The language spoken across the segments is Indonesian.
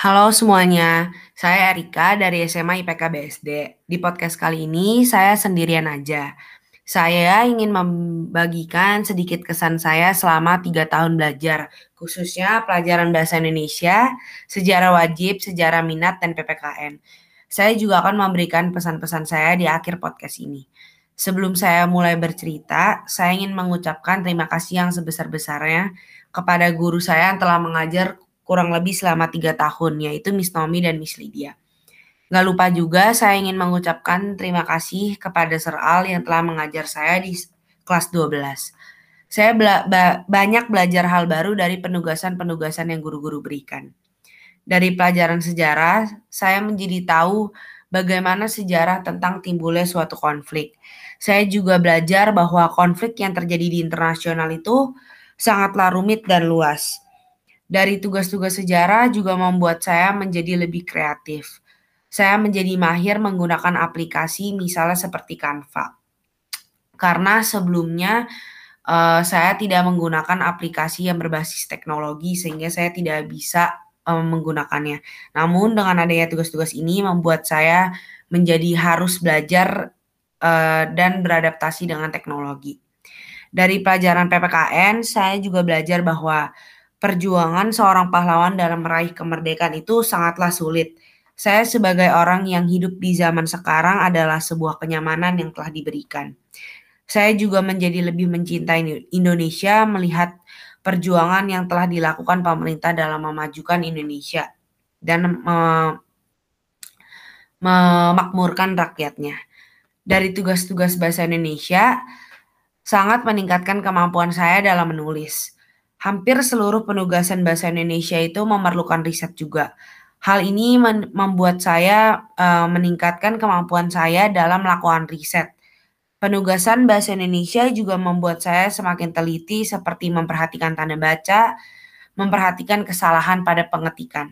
Halo semuanya, saya Erika dari SMA IPK BSD. Di podcast kali ini saya sendirian aja. Saya ingin membagikan sedikit kesan saya selama tiga tahun belajar, khususnya pelajaran bahasa Indonesia, sejarah wajib, sejarah minat, dan PPKN. Saya juga akan memberikan pesan-pesan saya di akhir podcast ini. Sebelum saya mulai bercerita, saya ingin mengucapkan terima kasih yang sebesar-besarnya kepada guru saya yang telah mengajar kurang lebih selama tiga tahun, yaitu Miss Nomi dan Miss Lydia. Gak lupa juga saya ingin mengucapkan terima kasih kepada Sir Al yang telah mengajar saya di kelas 12. Saya bela ba banyak belajar hal baru dari penugasan-penugasan yang guru-guru berikan. Dari pelajaran sejarah, saya menjadi tahu bagaimana sejarah tentang timbulnya suatu konflik. Saya juga belajar bahwa konflik yang terjadi di internasional itu sangatlah rumit dan luas. Dari tugas-tugas sejarah juga membuat saya menjadi lebih kreatif. Saya menjadi mahir menggunakan aplikasi misalnya seperti Canva. Karena sebelumnya uh, saya tidak menggunakan aplikasi yang berbasis teknologi sehingga saya tidak bisa um, menggunakannya. Namun dengan adanya tugas-tugas ini membuat saya menjadi harus belajar uh, dan beradaptasi dengan teknologi. Dari pelajaran PPKN, saya juga belajar bahwa perjuangan seorang pahlawan dalam meraih kemerdekaan itu sangatlah sulit. Saya sebagai orang yang hidup di zaman sekarang adalah sebuah kenyamanan yang telah diberikan. Saya juga menjadi lebih mencintai Indonesia melihat perjuangan yang telah dilakukan pemerintah dalam memajukan Indonesia dan memakmurkan rakyatnya dari tugas-tugas bahasa Indonesia sangat meningkatkan kemampuan saya dalam menulis. Hampir seluruh penugasan bahasa Indonesia itu memerlukan riset juga. Hal ini membuat saya uh, meningkatkan kemampuan saya dalam melakukan riset. Penugasan bahasa Indonesia juga membuat saya semakin teliti seperti memperhatikan tanda baca, memperhatikan kesalahan pada pengetikan.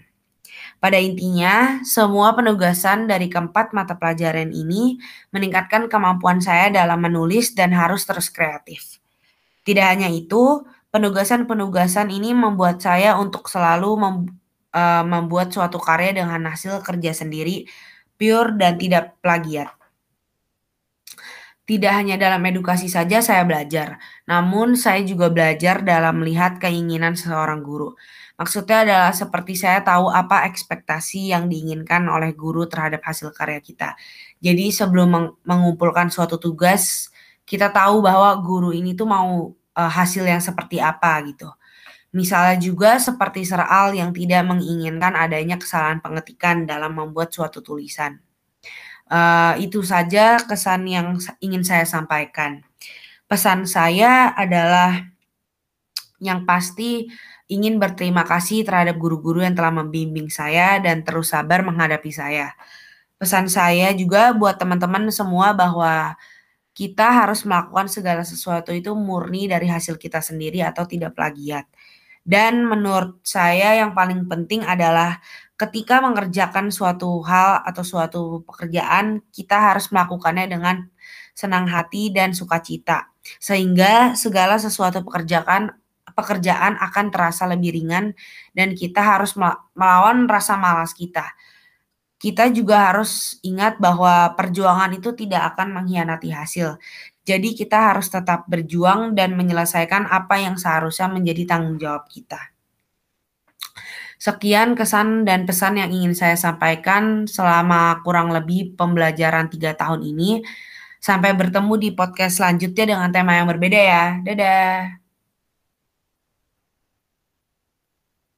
Pada intinya, semua penugasan dari keempat mata pelajaran ini meningkatkan kemampuan saya dalam menulis dan harus terus kreatif. Tidak hanya itu, penugasan-penugasan ini membuat saya untuk selalu mem, uh, membuat suatu karya dengan hasil kerja sendiri, pure dan tidak plagiat. Tidak hanya dalam edukasi saja saya belajar, namun saya juga belajar dalam melihat keinginan seorang guru. Maksudnya adalah seperti saya tahu apa ekspektasi yang diinginkan oleh guru terhadap hasil karya kita. Jadi sebelum meng mengumpulkan suatu tugas, kita tahu bahwa guru ini tuh mau uh, hasil yang seperti apa gitu. Misalnya juga seperti Seral yang tidak menginginkan adanya kesalahan pengetikan dalam membuat suatu tulisan. Uh, itu saja kesan yang ingin saya sampaikan. Pesan saya adalah yang pasti ingin berterima kasih terhadap guru-guru yang telah membimbing saya dan terus sabar menghadapi saya. Pesan saya juga buat teman-teman semua bahwa kita harus melakukan segala sesuatu itu murni dari hasil kita sendiri atau tidak plagiat. Dan menurut saya yang paling penting adalah ketika mengerjakan suatu hal atau suatu pekerjaan, kita harus melakukannya dengan senang hati dan sukacita. Sehingga segala sesuatu pekerjaan pekerjaan akan terasa lebih ringan dan kita harus melawan rasa malas kita. Kita juga harus ingat bahwa perjuangan itu tidak akan mengkhianati hasil. Jadi kita harus tetap berjuang dan menyelesaikan apa yang seharusnya menjadi tanggung jawab kita. Sekian kesan dan pesan yang ingin saya sampaikan selama kurang lebih pembelajaran tiga tahun ini. Sampai bertemu di podcast selanjutnya dengan tema yang berbeda ya. Dadah.